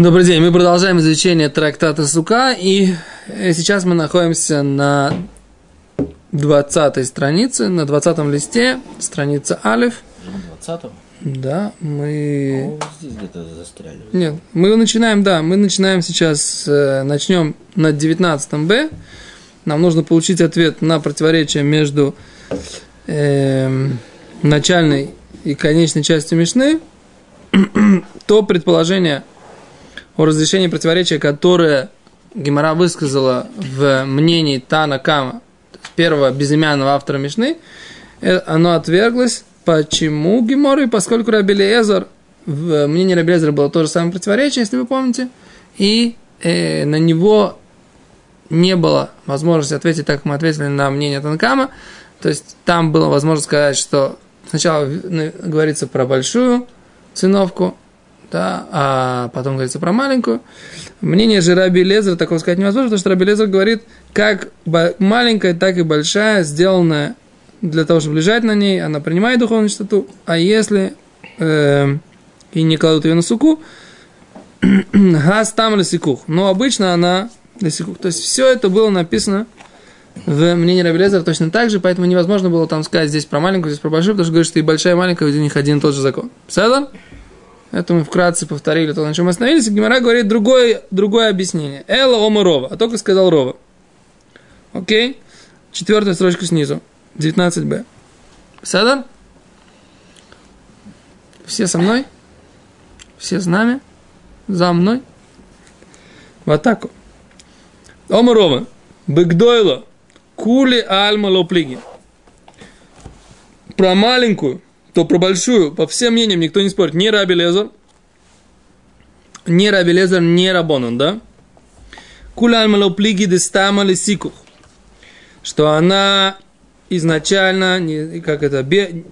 Добрый день, мы продолжаем изучение трактата Сука, и э, сейчас мы находимся на 20 странице, на 20 листе, страница Алиф. 20 Да, мы... О, здесь где-то застряли. Нет, мы начинаем, да, мы начинаем сейчас, э, начнем на 19 Б. Нам нужно получить ответ на противоречие между эм, начальной и конечной частью Мишны. То предположение о разрешении противоречия, которое Гемора высказала в мнении Тана Кама, первого безымянного автора Мишны, э, оно отверглось. Почему Гемору? Поскольку Раби Лезер, в мнении Раби Лезера было то же самое противоречие, если вы помните, и э, на него не было возможности ответить так, как мы ответили на мнение Танкама. То есть там было возможно сказать, что сначала говорится про большую циновку, да, а потом говорится про маленькую. Мнение же Раби Лезера такого сказать невозможно, потому что Раби Лезер говорит, как маленькая, так и большая, сделанная для того, чтобы лежать на ней, она принимает духовную чистоту, а если э, и не кладут ее на суку, газ там лесикух. Но обычно она лесикух. То есть все это было написано в мнении Раби Лезера точно так же, поэтому невозможно было там сказать здесь про маленькую, здесь про большую, потому что говорит, что и большая, и маленькая, у них один и тот же закон. Седа? Это мы вкратце повторили то, на чем остановились. Гимара говорит другое, другое объяснение. Эла ома рова, а только сказал рова. Окей? Четвертая строчка снизу. 19б. Седа? Все со мной? Все с нами? За мной? В атаку. Ома рова. Бэгдойла. Кули альма лоплиги. Про маленькую, то про большую, по всем мнениям, никто не спорит. Ни Раби Лезер, ни Раби Лезер, ни Рабонан, да? Куля альма лоплиги дестама лисикух. Что она изначально, не, как это, бе,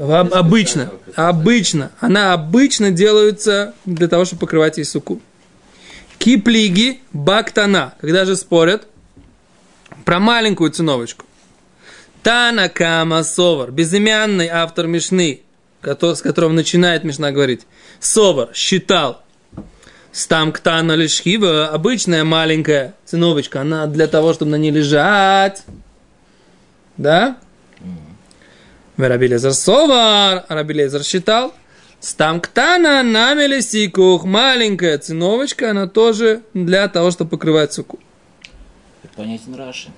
обычно, обычно, она обычно делается для того, чтобы покрывать ей суку. Киплиги бактана, когда же спорят про маленькую циновочку. Тана Кама Совар, безымянный автор Мишны, с которым начинает Мишна говорить. Совар считал, стам ктана лишхива, обычная маленькая циновочка, она для того, чтобы на ней лежать. Да? Рабилезер Совар, Рабилезер считал, стам ктана намели сикух, маленькая циновочка, она тоже для того, чтобы покрывать суку. Понятен Раши.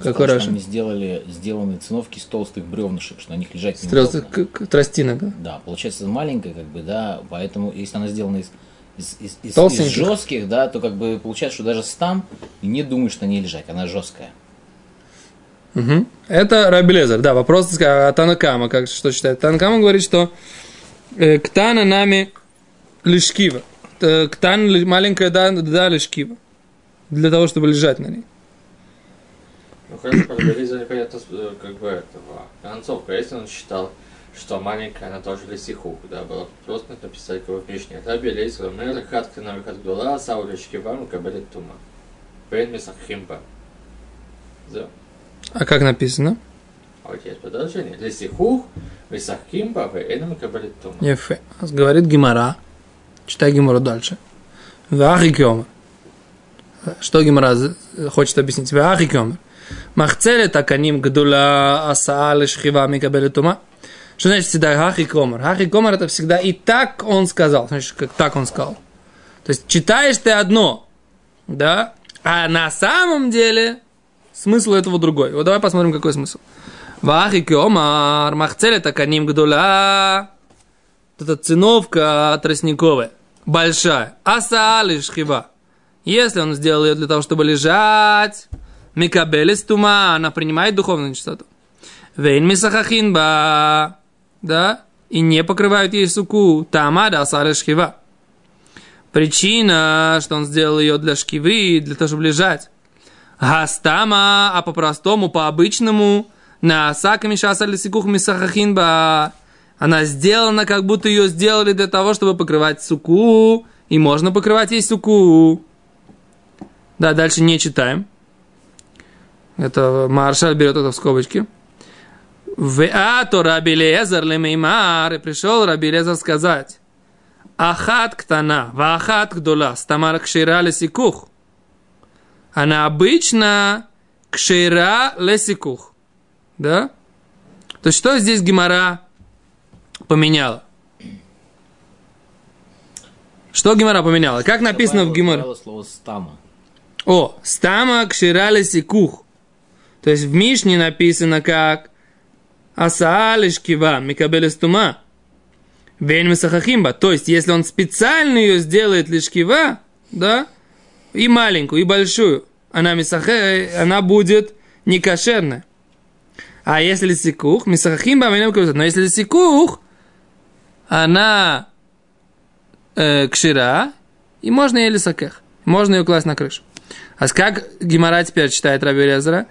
Сказал, Раши? что они сделали, сделаны циновки из толстых бревнышек, что на них лежать Стрелся неудобно. к, к тростинок, да? Да, получается маленькая, как бы, да, поэтому если она сделана из, из, из, из- из жестких, да, то как бы получается, что даже стам не думает, что на ней лежать, она жесткая. Мгм. Это Раби Лезер. Да, вопрос а Танакама, как, что считает? Танакама говорит, что э, ктана нами лишкива. Э, Ктан ли- маленькая да, да лишкива. Для того, чтобы лежать на ней. Ну хорошо, Парабелиза непонятно, э, как бы этого. Концовка, если он считал, что маленькая, она тоже лисихук, да, было просто написать его в Мишне. Раби Лейсер, мэр, хатка на выход гдула, саулечки вам, кабелет тума. Бен мисахимба. Да. А как написано? А вот есть продолжение. Лисихух, мисахимба, вен кабелет тума. Ефе. Говорит Гимара. Читай Гимару дальше. Вахикемер. Что Гимара хочет объяснить? Вахикемер. Махцелет аканим гдула асаа лишхива микабелет тума. Что значит всегда хахи комар? Хахи комар это всегда и так он сказал. Значит, как так он сказал. То есть читаешь ты одно, да, а на самом деле смысл этого другой. Вот давай посмотрим, какой смысл. Вахи комар махцелет аканим гдула эта циновка тростниковая, большая, асаали шхива. Если он сделал ее для того, чтобы лежать, микабелис тума, она принимает духовную чистоту. Вейн мисахахинба, да, и не покрывают ей суку, тамада асаали шхива. Причина, что он сделал ее для шкивы, для того, чтобы лежать. Гастама, а по-простому, по-обычному, на асаками шасали сикух мисахахинба. Она сделана, как будто ее сделали для того, чтобы покрывать суку. И можно покрывать ей суку. Да, дальше не читаем. Это Маршаль берет это в скобочки. В Ато Раби Лезер лемеймар. И пришел Раби Лезер сказать. ахат ктана, вахат гдола, стамар кшира лесикух. Она обычно кшира лесикух. Да? То есть, что здесь Гимара поменяла? Что Гимара поменяла? Как написано в Гимаре? Слово стама. О, стама кширали сикух. То есть в Мишне написано как асаалиш кива микабелес тума. Вен мисахахимба. То есть, если он специально ее сделает лишь кива, да, и маленькую, и большую, она, мисахе, она будет некошерная. А если сикух, мисахахимба, но если сикух, она э, кшира, и можно ей лисакех. Можно ее класть на крышу. А как Гимара теперь читает Раби Резера?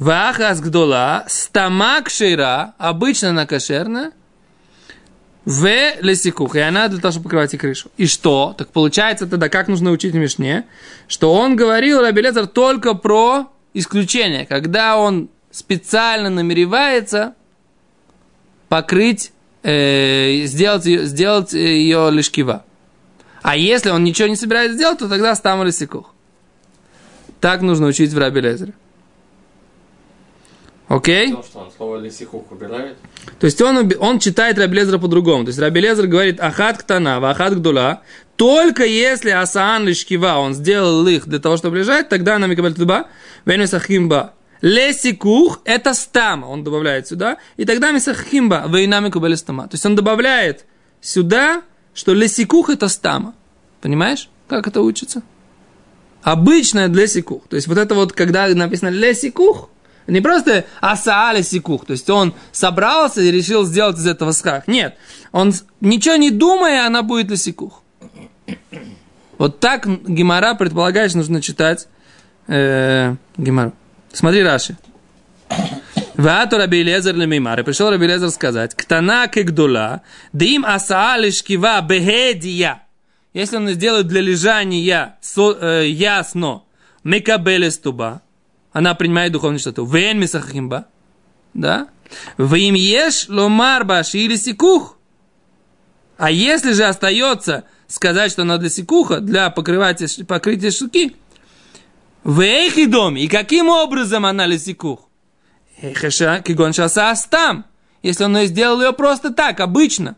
Вахас гдола, стама кшира, обычно она кошерная, в лесикух, и она для того, чтобы покрывать и крышу. И что? Так получается тогда, как нужно учить Мишне, что он говорил, Раби Лезер, только про исключение, когда он специально намеревается покрыть, э, сделать, сделать ее лишь кива. А если он ничего не собирается делать, то тогда стам лесикух. Так нужно учить в Раби Лезере. Окей? Потому что он слово лисихух убирает. То есть он, он читает Раби Лезера по-другому. То есть Раби Лезер говорит ахат ктана, ахат гдула. Только если асаан лишкива, он сделал их для того, чтобы лежать, тогда на микабель туба, венесахимба. Лесикух – это стама, он добавляет сюда. И тогда мисахимба, вейна микабель стама. То есть он добавляет сюда, что лесикух – это стама. Понимаешь, как это учится? Обычное для сикух. То есть вот это вот, когда написано лесикух, не просто асаа лесикух, то есть он собрался и решил сделать из этого сках. Нет, он ничего не думая, она будет лесикух. Вот так Гимара предполагает, что нужно читать э, Гимару. Смотри, Раши. Ваату Раби Лезер лемимар. И пришел Раби Лезер сказать, ктана кегдула, дим асаа лишкива бехедия. Если он сделает для лежания э, ясно, мекабелес туба, она принимает духовную чистоту. Вен мисахимба, да? В им ешь ломар баши или сикух. А если же остается сказать, что она для сикуха, для покрывания, покрытия шуки, в эхи доме, и каким образом она для сикух? Эхеша, кигон шаса астам. Если он сделал ее просто так, обычно.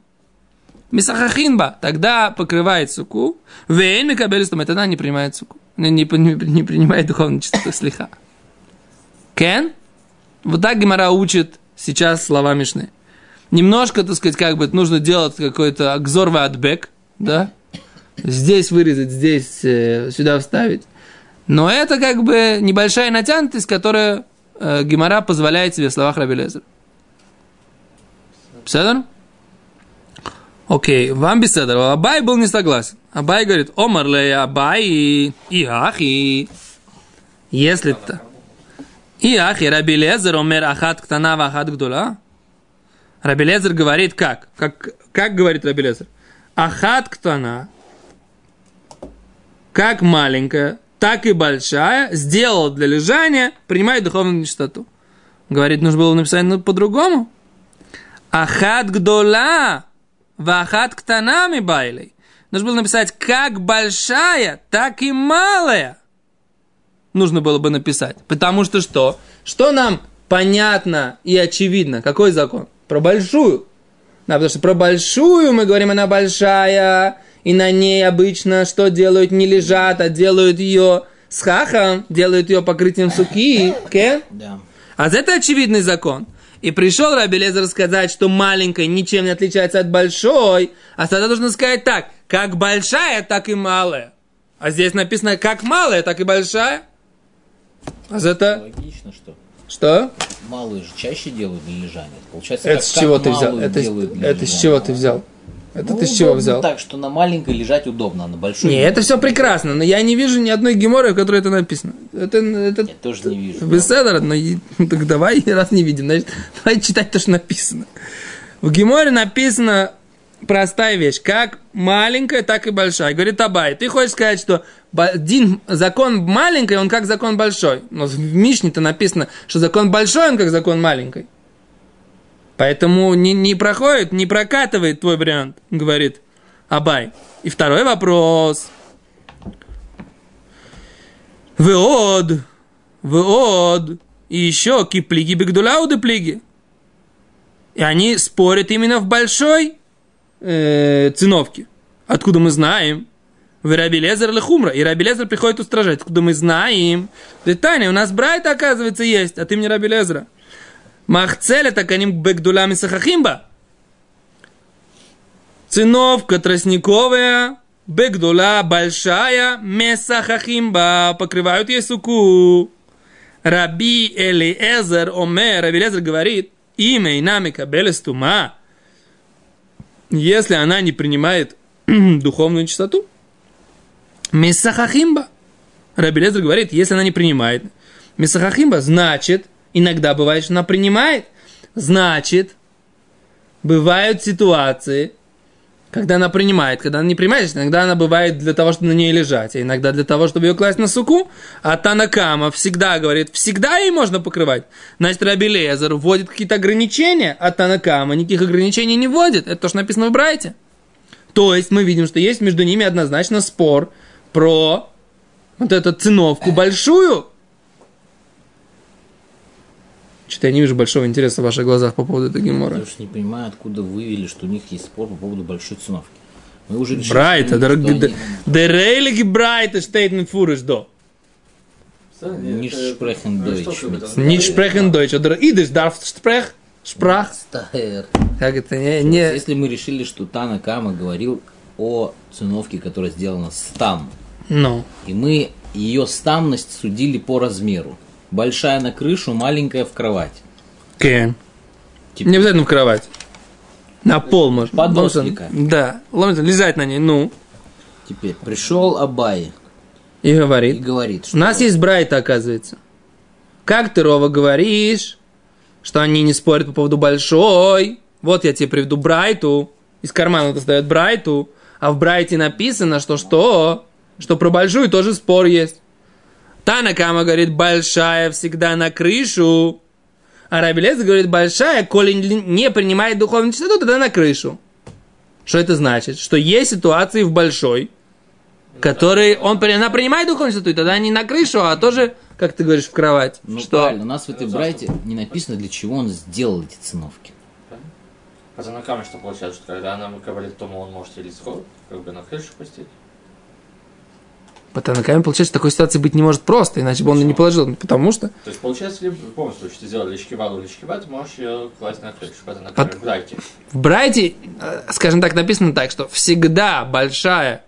Мисахахинба, тогда покрывает суку. Вейн микабелистом, это она не принимает суку. Не, не, не, не принимает духовную чистоту слиха. Кен? Вот так Гимара учит сейчас слова Мишны. Немножко, так сказать, как бы нужно делать какой-то акзор адбек, да? Здесь вырезать, здесь э, сюда вставить. Но это как бы небольшая натянутость, которая э, Гимара позволяет себе в словах Раби. Беседер? Окей, вам беседер. Абай был не согласен. Абай говорит, Омар ле Абай и ахи. Если то и ахи Раби Лезер омер ахат ктана ахат гдула. Раби Лезер говорит как? Как, как говорит Раби Лезер? Ахат ктана, как маленькая, так и большая, сделал для лежания, принимает духовную нечистоту. Говорит, нужно было написать ну, по-другому. Ахат гдола, вахат ктанами байлей. Нужно было написать как большая, так и малая. Нужно было бы написать. Потому что что? Что нам понятно и очевидно? Какой закон? Про большую. Да, потому что про большую мы говорим, она большая, и на ней обычно что делают? Не лежат, а делают ее с хахом, делают ее покрытием суки. Кен? Да. А это очевидный закон. И пришел Раби Лезер сказать, что маленькая ничем не отличается от большой, а тогда нужно сказать так, как большая, так и малая. А здесь написано, как малая, так и большая. А это Логично, что что? малые же чаще делают для лежания. Получается, Это как- с как чего ты взял? Это, это с чего ты взял? Это Ну, ты с чего удобно взял? так, что на маленькой лежать удобно, а на большой... Не, это все прекрасно, но я не вижу ни одной геморы, в которой это написано. Это, это Я тоже не вижу. Беседер, но ну, так давай, раз не видим, значит, давай читать то, что написано. В Геморе написано простая вещь, как маленькая, так и большая. Говорит Абай, ты хочешь сказать, что один закон маленький, он как закон большой. Но в Мишне-то написано, что закон большой, он как закон маленький. Поэтому не, не проходит, не прокатывает твой вариант, говорит Абай. И второй вопрос. Веод. Веод. И еще киплиги бигдулауды плиги. И они спорят именно в большой э, циновке. Откуда мы знаем? В Рабилезер Лехумра. И Рабилезер приходит устражать. Откуда мы знаем? Таня, у нас Брайта, оказывается, есть, а ты мне Рабилезера. Махцеля так они бекдулями сахахимба. Циновка тростниковая, бегдула большая, месахахимба, покрывают ей суку. Раби Элиезер Омер, Раби Элиезер говорит, имя и нами кабелестума, если она не принимает духовную чистоту, Месахахимба. Раби Лезер говорит, если она не принимает Месахахимба, значит, иногда бывает, что она принимает. Значит, бывают ситуации, когда она принимает, когда она не принимает, иногда она бывает для того, чтобы на ней лежать, а иногда для того, чтобы ее класть на суку. А Танакама всегда говорит, всегда ей можно покрывать. Значит, Раби Лезер вводит какие-то ограничения, а Танакама никаких ограничений не вводит. Это то, что написано в Брайте. То есть мы видим, что есть между ними однозначно спор про вот эту циновку большую. Что-то я не вижу большого интереса в ваших глазах по поводу этой гемора. Я уж не понимаю, откуда вывели, что у них есть спор по поводу большой циновки. Мы уже решили, Брайта, Reilige Breite steht in Furisch do. Nicht sprechen Deutsch. Nicht sprechen Deutsch, oder darf. Как это, не, не, Если мы решили, что Тана Кама говорил о циновке, которая сделана стам, ну, и мы ее стамность судили по размеру. Большая на крышу, маленькая в кровать. кен. Типа, Не обязательно в кровать. На пол можно. Подосника. Да, ломится, лежать на ней, ну. Теперь пришел Абай И и говорит. говорит, У что нас есть Брайта, оказывается. Как ты, Рова, говоришь, что они не спорят по поводу большой? Вот я тебе приведу Брайту. Из кармана достает Брайту. А в Брайте написано, что что? Что про большую тоже спор есть. Танакама говорит, большая всегда на крышу. А Рабелец говорит, большая, коли не принимает духовную чистоту, тогда на крышу. Что это значит? Что есть ситуации в большой, которые он, она принимает духовную чистоту, и тогда не на крышу, а тоже, как ты говоришь, в кровать. Ну, что? правильно, у нас в этой брайте не написано, для чего он сделал эти циновки. А за что получается, что когда она говорит, то он может или сход, как бы на крышу пустить? По Танакаме, получается, такой ситуации быть не может просто, иначе бы он не положил. Потому что То есть получается, в любом случае ты сделал личкивалу личкива, ты можешь ее класть на крышу, по ногами в брайке. в Брайте, э, скажем так, написано так, что всегда большая,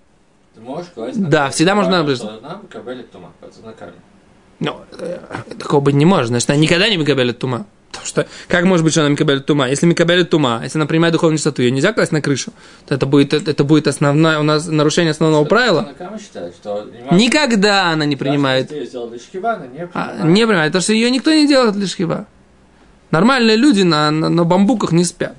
Ты можешь класть на Да, крышу. всегда можно обрезать. что Нам кабелит тума, под ногами. ну, э, такого быть не может, значит, она никогда не микабелит тума. Что, как может быть, что она микабелит тума? Если микабелит тума, если она принимает духовную чистоту, ее нельзя класть на крышу, то это будет, это будет основное, у нас нарушение основного правила. Считает, что не Никогда она не принимает она не А, принимает. не понимаю, потому что ее никто не делает лишь хива. Нормальные люди на, на, на бамбуках не спят.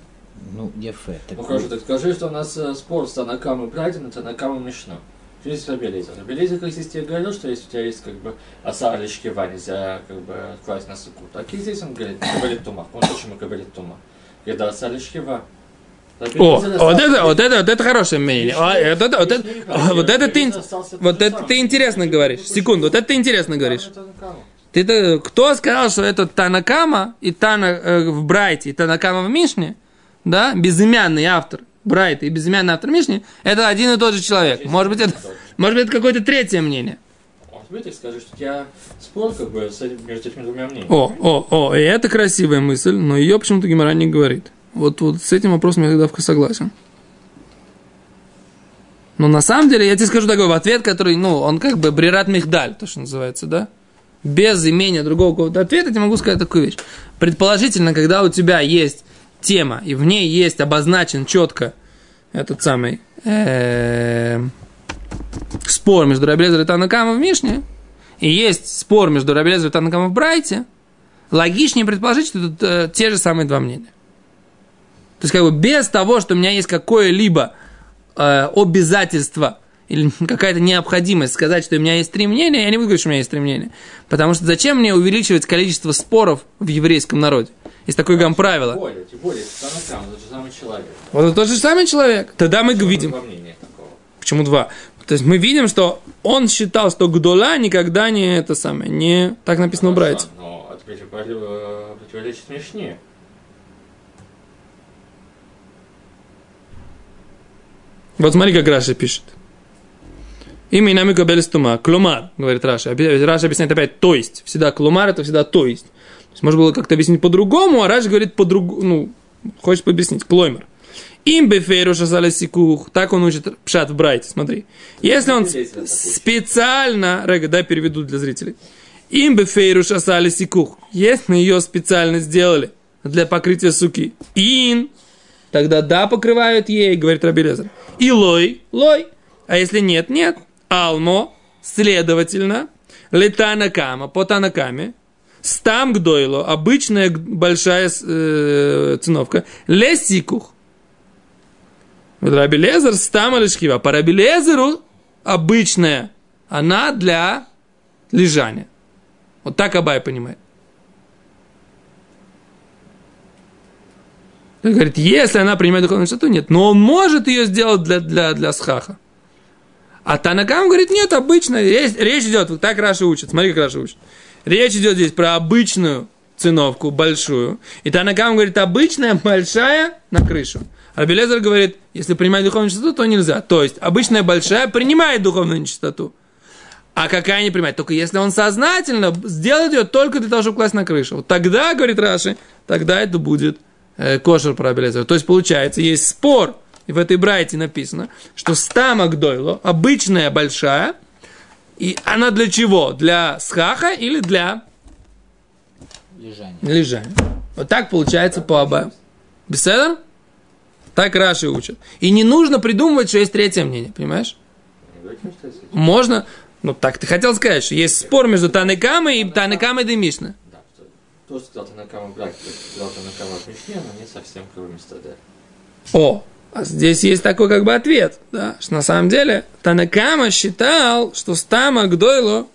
Ну, Ефе. Так Ну хорошо, так скажи, что у нас э, спор с Танакам и Брайден, и Мишну. Что есть Рабелиза? Рабелиза, как здесь тебе говорил, что если у тебя есть как бы оса личкива, нельзя как бы класть на суку. Так и здесь он говорит, кабелит тума. Он почему кабелит тума? Когда оса личкива. О, вот это, вот это, вот это хорошее мнение. А, вот это, вот это, вот это ты, вот это ты интересно говоришь. Секунду, вот это ты интересно говоришь. Ты это- кто сказал, что это Танакама и Тана э, в Брайте, и Танакама в Мишне, да, безымянный автор Брайта и безымянный автор Мишни, это один и тот же человек. Может быть, это, может быть, это какое-то третье мнение. Быть, ты скажешь, что у тебя спор как бы с этим- между этими двумя мнениями. О, о, о, и это красивая мысль, но ее почему-то Гимара не говорит. Вот, вот с этим вопросом я тогда согласен. Но на самом деле, я тебе скажу такой ответ, который, ну, он как бы брират михдаль, то, что называется, да? Без имения другого какого-то ответа, я тебе могу сказать такую вещь. Предположительно, когда у тебя есть тема, и в ней есть обозначен четко этот самый эм, спор между Рабелезер и Танакама в Мишне, и есть спор между Рабелезер и Танакама в Брайте, логичнее предположить, что тут э, те же самые два мнения. То есть, как бы без того, что у меня есть какое-либо э, обязательство или какая-то необходимость сказать, что у меня есть три мнения, я не буду говорить, что у меня есть три мнения. Потому что зачем мне увеличивать количество споров в еврейском народе? Есть такое гам правило. Более, тем более, это Танакам, это же самый человек. Вот это тот же самый человек. Тогда мы видим. Мнения такого. Почему два? То есть мы видим, что он считал, что Гдола никогда не это самое, не так написано у Хорошо, братьев. Но это против- э, противоречит Мишне. Вот смотри, как Раши пишет. אם אינה מקבלת טומאה. כלומר, говорит Раши. Раши объясняет опять, то есть. Всегда כלומר, это всегда то есть. Есть можно было как-то объяснить по-другому, а Раши говорит по-другому, ну, хочет объяснить, כלומר. אם בפירוש עשאה לסיכוך. Так он учит пшат в Барайте, смотри. Если он специально, רגע, дай переведу для зрителей. אם בפירוש עשאה לסיכוך. Если ее специально сделали для покрытия суки. אין, тогда да, покрывают ей, говорит Рабелезер. И лой, лой. А если нет, нет. Алмо, следовательно, летанакама, по танакаме, стам гдойло, обычная большая э, циновка, лесикух. Рабелезер стам алишкива. По Рабелезеру обычная, она для лежания. Вот так Абай понимает. Он говорит, если она принимает духовную чистоту, нет. Но он может ее сделать для, для, для схаха. А Тана Кама говорит, нет, обычно. Речь, речь идет, вот так Раши учит. Смотри, как Раши учит. Речь идет здесь про обычную циновку, большую. И Тана Кама говорит, обычная, большая на крышу. А Раби Элиэзер говорит, если принимать духовную чистоту, то нельзя. То есть, обычная большая принимает духовную нечистоту. А какая не принимает? Только если он сознательно сделает ее только для того, чтобы класть на крышу. Вот тогда, говорит Раши, тогда это будет э, кошер по Рабелезеру. То есть, получается, есть спор, и в этой брайте написано, что стамак дойло, обычная большая, и она для чего? Для схаха или для Лежание. лежания? Вот так получается по обоим. Беседа? Так Раши учат. И не нужно придумывать, что есть третье мнение, понимаешь? Можно, ну так ты хотел сказать, что есть спор между Танекамой и Танекамой и Мишна. Да, то, что сказал то, что сказал Танакама в Мишне, но не совсем бы Мистадер. О, а здесь есть такой как бы ответ, да, что на самом деле Танакама считал, что стама Гдойло,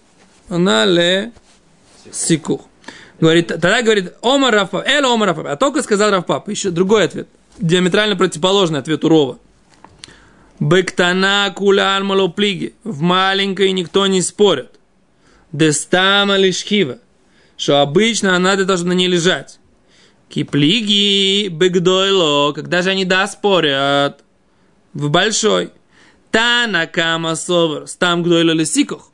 она ле сикух. Говорит, тогда говорит, Омар Рафпап, Эль Омар Рафпап. А только сказал Рафпап. Еще другой ответ. Диаметрально противоположный ответу Рова. Бектана кулян малоплиги. В маленькой никто не спорит. Дестама лишхива. Что обычно она чтобы на ней лежать. Киплиги бегдойло. Когда же они да спорят? В большой. Танакама совер. Стам гдойло лисикох.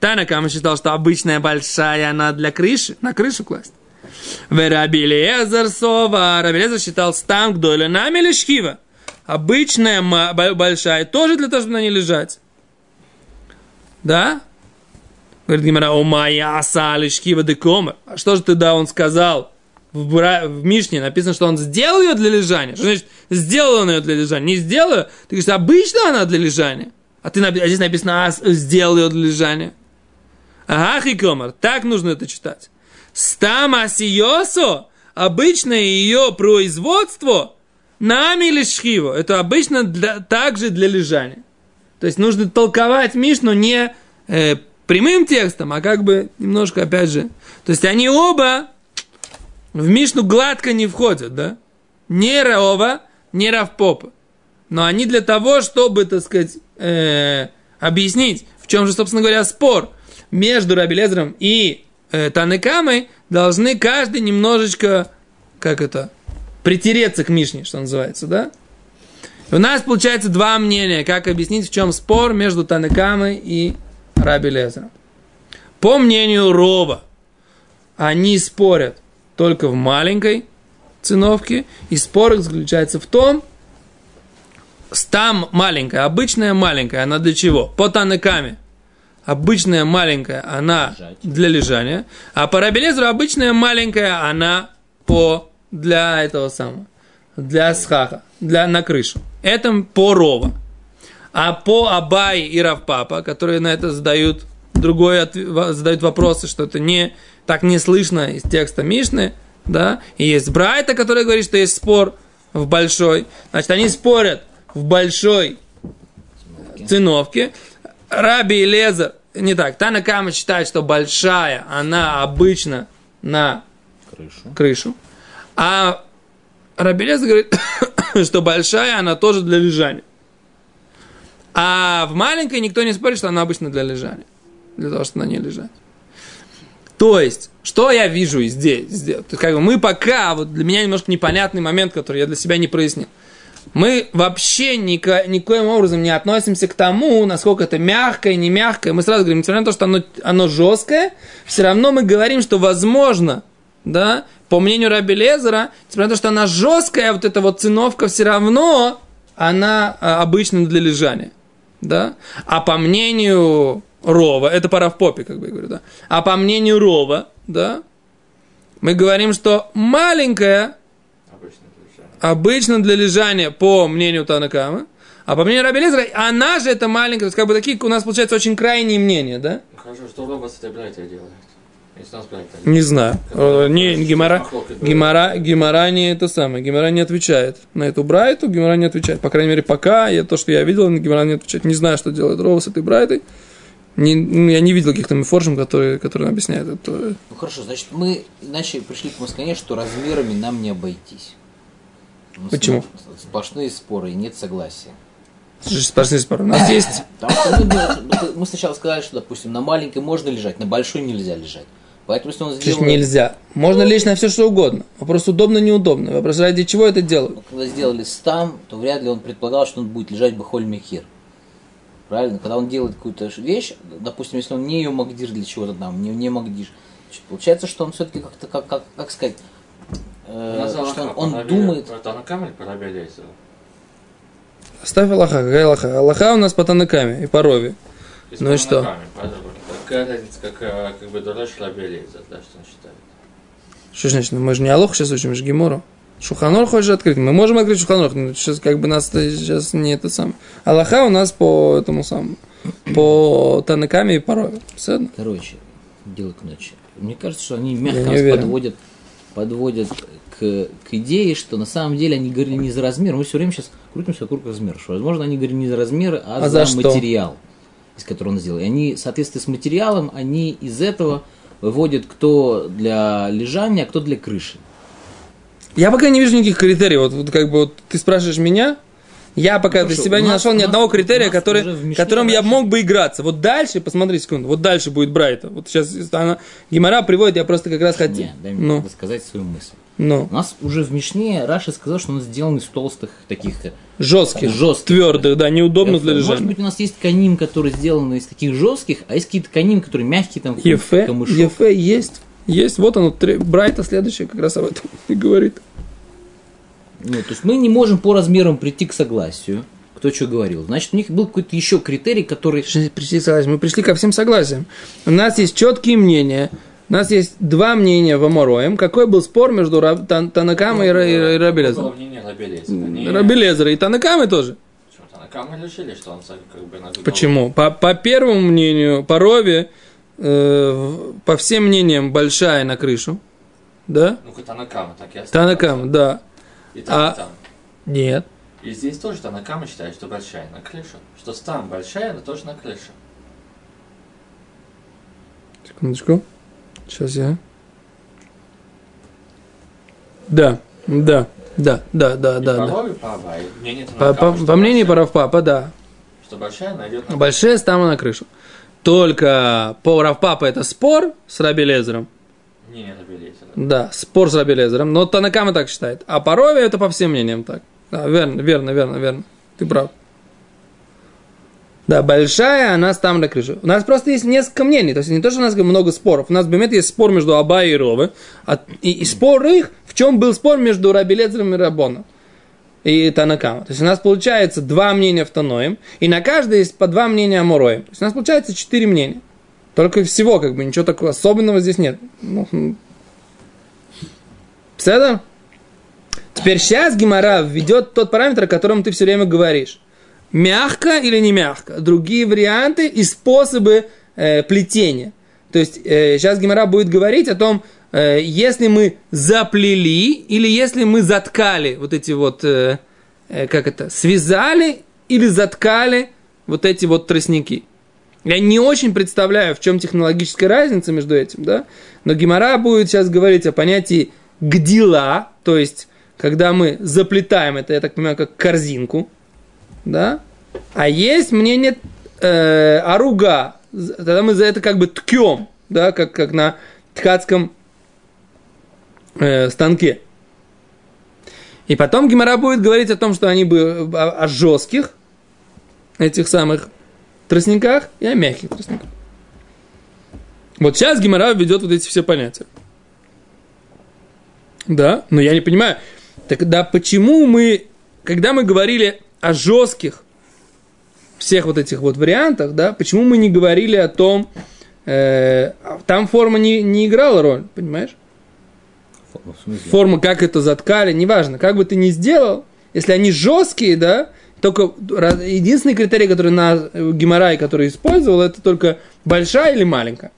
Танакама считал, что обычная большая, она для крыши, на крышу класть. Верабилезер сова. Рабилезер считал стам гдойло нами лишхива. Обычная большая тоже для того, чтобы на ней лежать. Да? Говорит Гимара, о моя салишкива де комер. А что же тогда он сказал? В, в Мишне написано, что он сделал ее для лежания. Что значит, сделал он ее для лежания? Не сделал ее? Ты говоришь, обычно она для лежания. А, ты, а здесь написано, а, сделал ее для лежания. Ага, хикомар, так нужно это читать. Стама сиосо, обычное ее производство, нами или шхиво, это обычно для, также для лежания. То есть нужно толковать Мишну не э, прямым текстом, а как бы немножко, опять же. То есть они оба в Мишну гладко не входят, да? Не Раова, не Равпопа. Но они для того, чтобы, так сказать, э, объяснить, в чем же, собственно говоря, спор между Рабелезером и э, Танекамой, должны каждый немножечко, как это, притереться к Мишне, что называется, да? У нас получается два мнения, как объяснить, в чем спор между Танекамой и Раби Лезером. По мнению Рова, они спорят только в маленькой циновке, и спор заключается в том, там маленькая, обычная маленькая, она для чего? По Танекаме. Обычная маленькая, она Лежать. для лежания, а по Рабелезеру обычная маленькая, она по для этого самого, для схаха, для на крышу. Это по Рова. А по Абай и Равпапа, которые на это задают другой во- задают вопросы, что это не так не слышно из текста Мишны, да, и есть Брайта, который говорит, что есть спор в большой, значит, они спорят в большой циновке. Раби Лезер, не так, Танакама считает, что большая, она обычно на Крышу. крышу. А Рабелез говорит, что большая, она тоже для лежания. А в маленькой никто не спорит, что она обычно для лежания. Для того, чтобы на ней лежать. То есть, что я вижу здесь? здесь? То есть, как бы мы пока, вот для меня немножко непонятный момент, который я для себя не прояснил. Мы вообще нико, никоим образом не относимся к тому, насколько это мягкое, не мягкое. Мы сразу говорим, несмотря на то, что оно, оно жесткое, все равно мы говорим, что возможно, да, по мнению Раби Лезера, несмотря на то, что она жесткая, вот эта вот циновка все равно, она а, обычна для лежания. Да? А по мнению Рова, это пора в попе, как бы я говорю, да. А по мнению Рова, да, мы говорим, что маленькая Обычно для лежания. обычно для лежания, по мнению Танакама, а по мнению Раби Лезера, она же это маленькая, то есть как бы такие у нас получается очень крайние мнения, да? Ну, Хорошо, что робот с этой делает? Не знаю. Не, Гимара, Гимара, Гимара не это самое. Гимара не отвечает на эту брайту, Гимара не отвечает. По крайней мере, пока я, то, что я видел, Гимара не отвечает. Не знаю, что делает Рова с этой брайтой. Не, ну, я не видел каких-то мифоршем, которые, которые объясняют это. Ну хорошо, значит, мы иначе пришли к Москве, что размерами нам не обойтись. Ну, Почему? Сплошные споры и нет согласия. Сплошные споры. У нас есть... Мы, сначала сказали, что, допустим, на маленькой можно лежать, на большой нельзя лежать. Поэтому, если он Слушай, сделал... нельзя. Можно лечь на все, что угодно. Вопрос удобно, неудобно. Вопрос, ради чего это делают? Ну, Когда сделали стам, то вряд ли он предполагал, что он будет лежать бахоль мехир. Правильно? Когда он делает какую-то вещь, допустим, если он не ее магдир для чего-то там, не, не магдиш, значит, получается, что он все-таки как-то, как, как, как сказать, э, что он, он думает, Про Танакама или по Раби Элейзеру? Ставь Аллаха. Какая Аллаха? Аллаха у нас по Танакаме и по Рове. Ну и по что? Какая разница, как, э, как бы дураш Раби Элейзер, да, что он считает? Что значит? Ну, мы же не Аллаху сейчас учим, мы же Гемору. Шуханор хочешь открыть? Мы можем открыть Шуханор, но сейчас как бы нас сейчас не это самое. Аллаха у нас по этому самому, по Танакаме и по Рове. Все? короче, дело к ночи. Мне кажется, что они мягко нас уверен. подводят, подводят к, к идее, что на самом деле они говорили не за размер. Мы все время сейчас крутимся вокруг размера. Что, возможно, они говорили не за размер, а, А за, за материал, из которого он сделал. И они, в соответствии с материалом, они из этого выводят, кто для лежания, а кто для крыши. Я пока не вижу никаких критериев. Вот, вот как бы вот ты спрашиваешь меня, я пока для Хорошо, себя у не нас- нашел ни одного критерия, который, Мишне которым я дальше- мог бы играться. Вот дальше, посмотри секунду, вот дальше будет Брайта. Вот сейчас она Гимара приводит, я просто как раз хотел. Не, дай мне Ну, сказать свою мысль. ну, У нас уже в Мишне Раши сказал, что он сделан из толстых таких жестких, Жестких. твердых, да, неудобно для Может лежания. быть, у нас есть каним, который сделан из таких жестких, а есть какие-то каним, которые мягкие, там, Ефе, камышок. Ефе есть. Есть, вот оно, три- Брайта следующее как раз об этом и говорит. Ну, то есть мы не можем по размерам прийти к согласию, кто что говорил. Значит, у них был какой-то еще критерий, который... Пришли, к согласию. Мы пришли ко всем согласиям. У нас есть четкие мнения. У нас есть два мнения в Амороем. Какой был спор между Раб- Тан- Танакамой и, Ра- и, и Раби Лезером? Было мнение Раби Элейзера. Не- Раби Лезера и Танакамы тоже. Почему решили, что он как бы Почему? По, по первому мнению, по Рове, э, по всем мнениям, большая на крышу. Да? Ну-ка, Танакама, так я Танакама, да. И там, А- и там. Нет. И здесь тоже Танакама считает, что большая на крышу. Что там большая, но тоже на крыше. Секундочку. Сейчас я. Да, да, да, да, да, И да. по да. Абае, мнение По, по- по мнению Паравпапа, да. Что большая найдет на Большая стама на крышу. Только по Равпапа это спор с Раби Лезером. Не, Раби Элейзера. Да, спор с Раби Лезером. Но Танакама так считает. А по Рове это по всем мнениям так. Да, верно, верно, верно, верно. Ты прав. Да, большая, она там на крыше. У нас просто есть несколько мнений. То есть не то, что у нас много споров. У нас в Бемет есть спор между Абай и Ровы. А- и, и спор их, в чем был спор между Раби Лезером и Рабоном. И Танакама. То есть у нас получается два мнения в Таноем, и на каждое есть по два мнения Амуроем. То есть у нас получается четыре мнения. Только всего, как бы, ничего такого особенного здесь нет. Ну. Пседа? Теперь сейчас Гимара введет тот параметр, о котором ты все время говоришь. Мягко или не мягко? Другие варианты и способы э, плетения. То есть э, сейчас Гимара будет говорить о том, э, если мы заплели или если мы заткали вот эти вот, э, э, как это, связали или заткали вот эти вот тростники. Я не очень представляю, в чем технологическая разница между этим, да? Но Гимара будет сейчас говорить о понятии гдила, то есть, когда мы заплетаем это, я так понимаю, как корзинку, да, а есть мнение э, аруга, тогда мы за это как бы ткем, да, как, как на ткацком э, станке. И потом Гимара будет говорить о том, что они бы о, о жестких этих самых тростниках и о мягких тростниках. Вот сейчас Гимара ведет вот эти все понятия. Да, но я не понимаю, тогда почему мы, когда мы говорили о жестких всех вот этих вот вариантах, да, почему мы не говорили о том, э, там форма не, не играла роль, понимаешь? Форма, как это заткали, неважно, как бы ты ни сделал, если они жесткие, да, только единственный критерий, который на Гимарай, который использовал, это только большая или маленькая.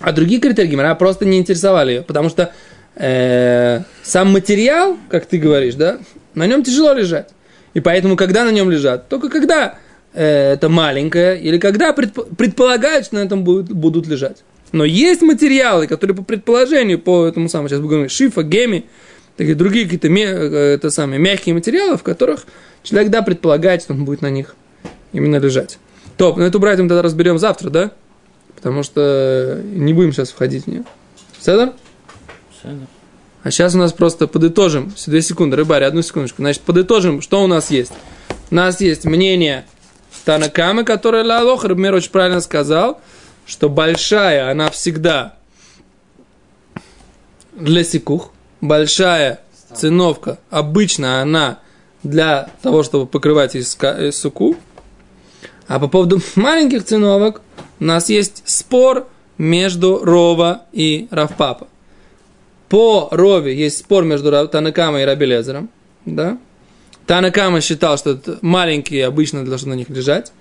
А другие критерии Гимара просто не интересовали ее, потому что э, сам материал, как ты говоришь, да, на нем тяжело лежать. И поэтому, когда на нем лежат, только когда э, это маленькое, или когда предп- предполагают, что на этом будут, будут лежать. Но есть материалы, которые по предположению, по этому самому, сейчас будем говорить, шифа, геми, такие другие какие-то э, это самые, мягкие материалы, в которых человек, да, предполагает, что он будет на них именно лежать. Топ, ну эту братьям тогда разберем завтра, да? Потому что не будем сейчас входить в нее. Седор? Седор. А сейчас у нас просто подытожим. Две секунды, рыбарь, одну секундочку. Значит, подытожим, что у нас есть. У нас есть мнение Танакамы, которое Лалох, Рыбмер очень правильно сказал, что большая, она всегда для сикух. Большая циновка, обычно она для того, чтобы покрывать суку. А по поводу маленьких циновок, у нас есть спор между Рова и Равпапа. По Рове есть спор между Танакамой и Рабелезером. Да? Танакама считал, что маленькие обычно должны на них лежать.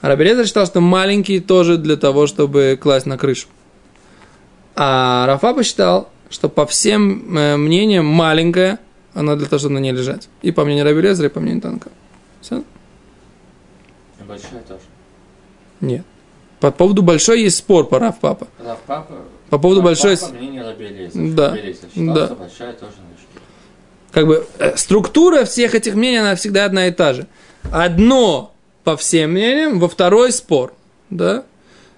А Рабелезер считал, что маленькие тоже для того, чтобы класть на крышу. А Рафа считал, что по всем э, мнениям маленькая, она для того, чтобы на ней лежать. И по мнению Рабелезера, и по мнению Танка. Все? Большая тоже. Нет. По поводу большой есть спор по Рав Папа. Рав Папа. По поводу Рав большой... Мнение Рабелеза. Да. Рабелеза считал, Да. большая тоже. Как бы э, структура всех этих мнений, она всегда одна и та же. Одно по всем мнениям, во второй спор. Да?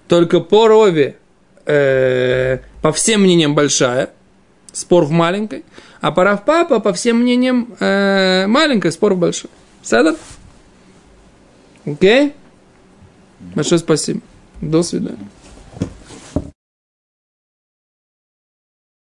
Только по Рове э, по всем мнениям большая, спор в маленькой, а по Рав Папа по всем мнениям э, маленькая, спор в большой. Седор? Окей? Большое спасибо. До свидания.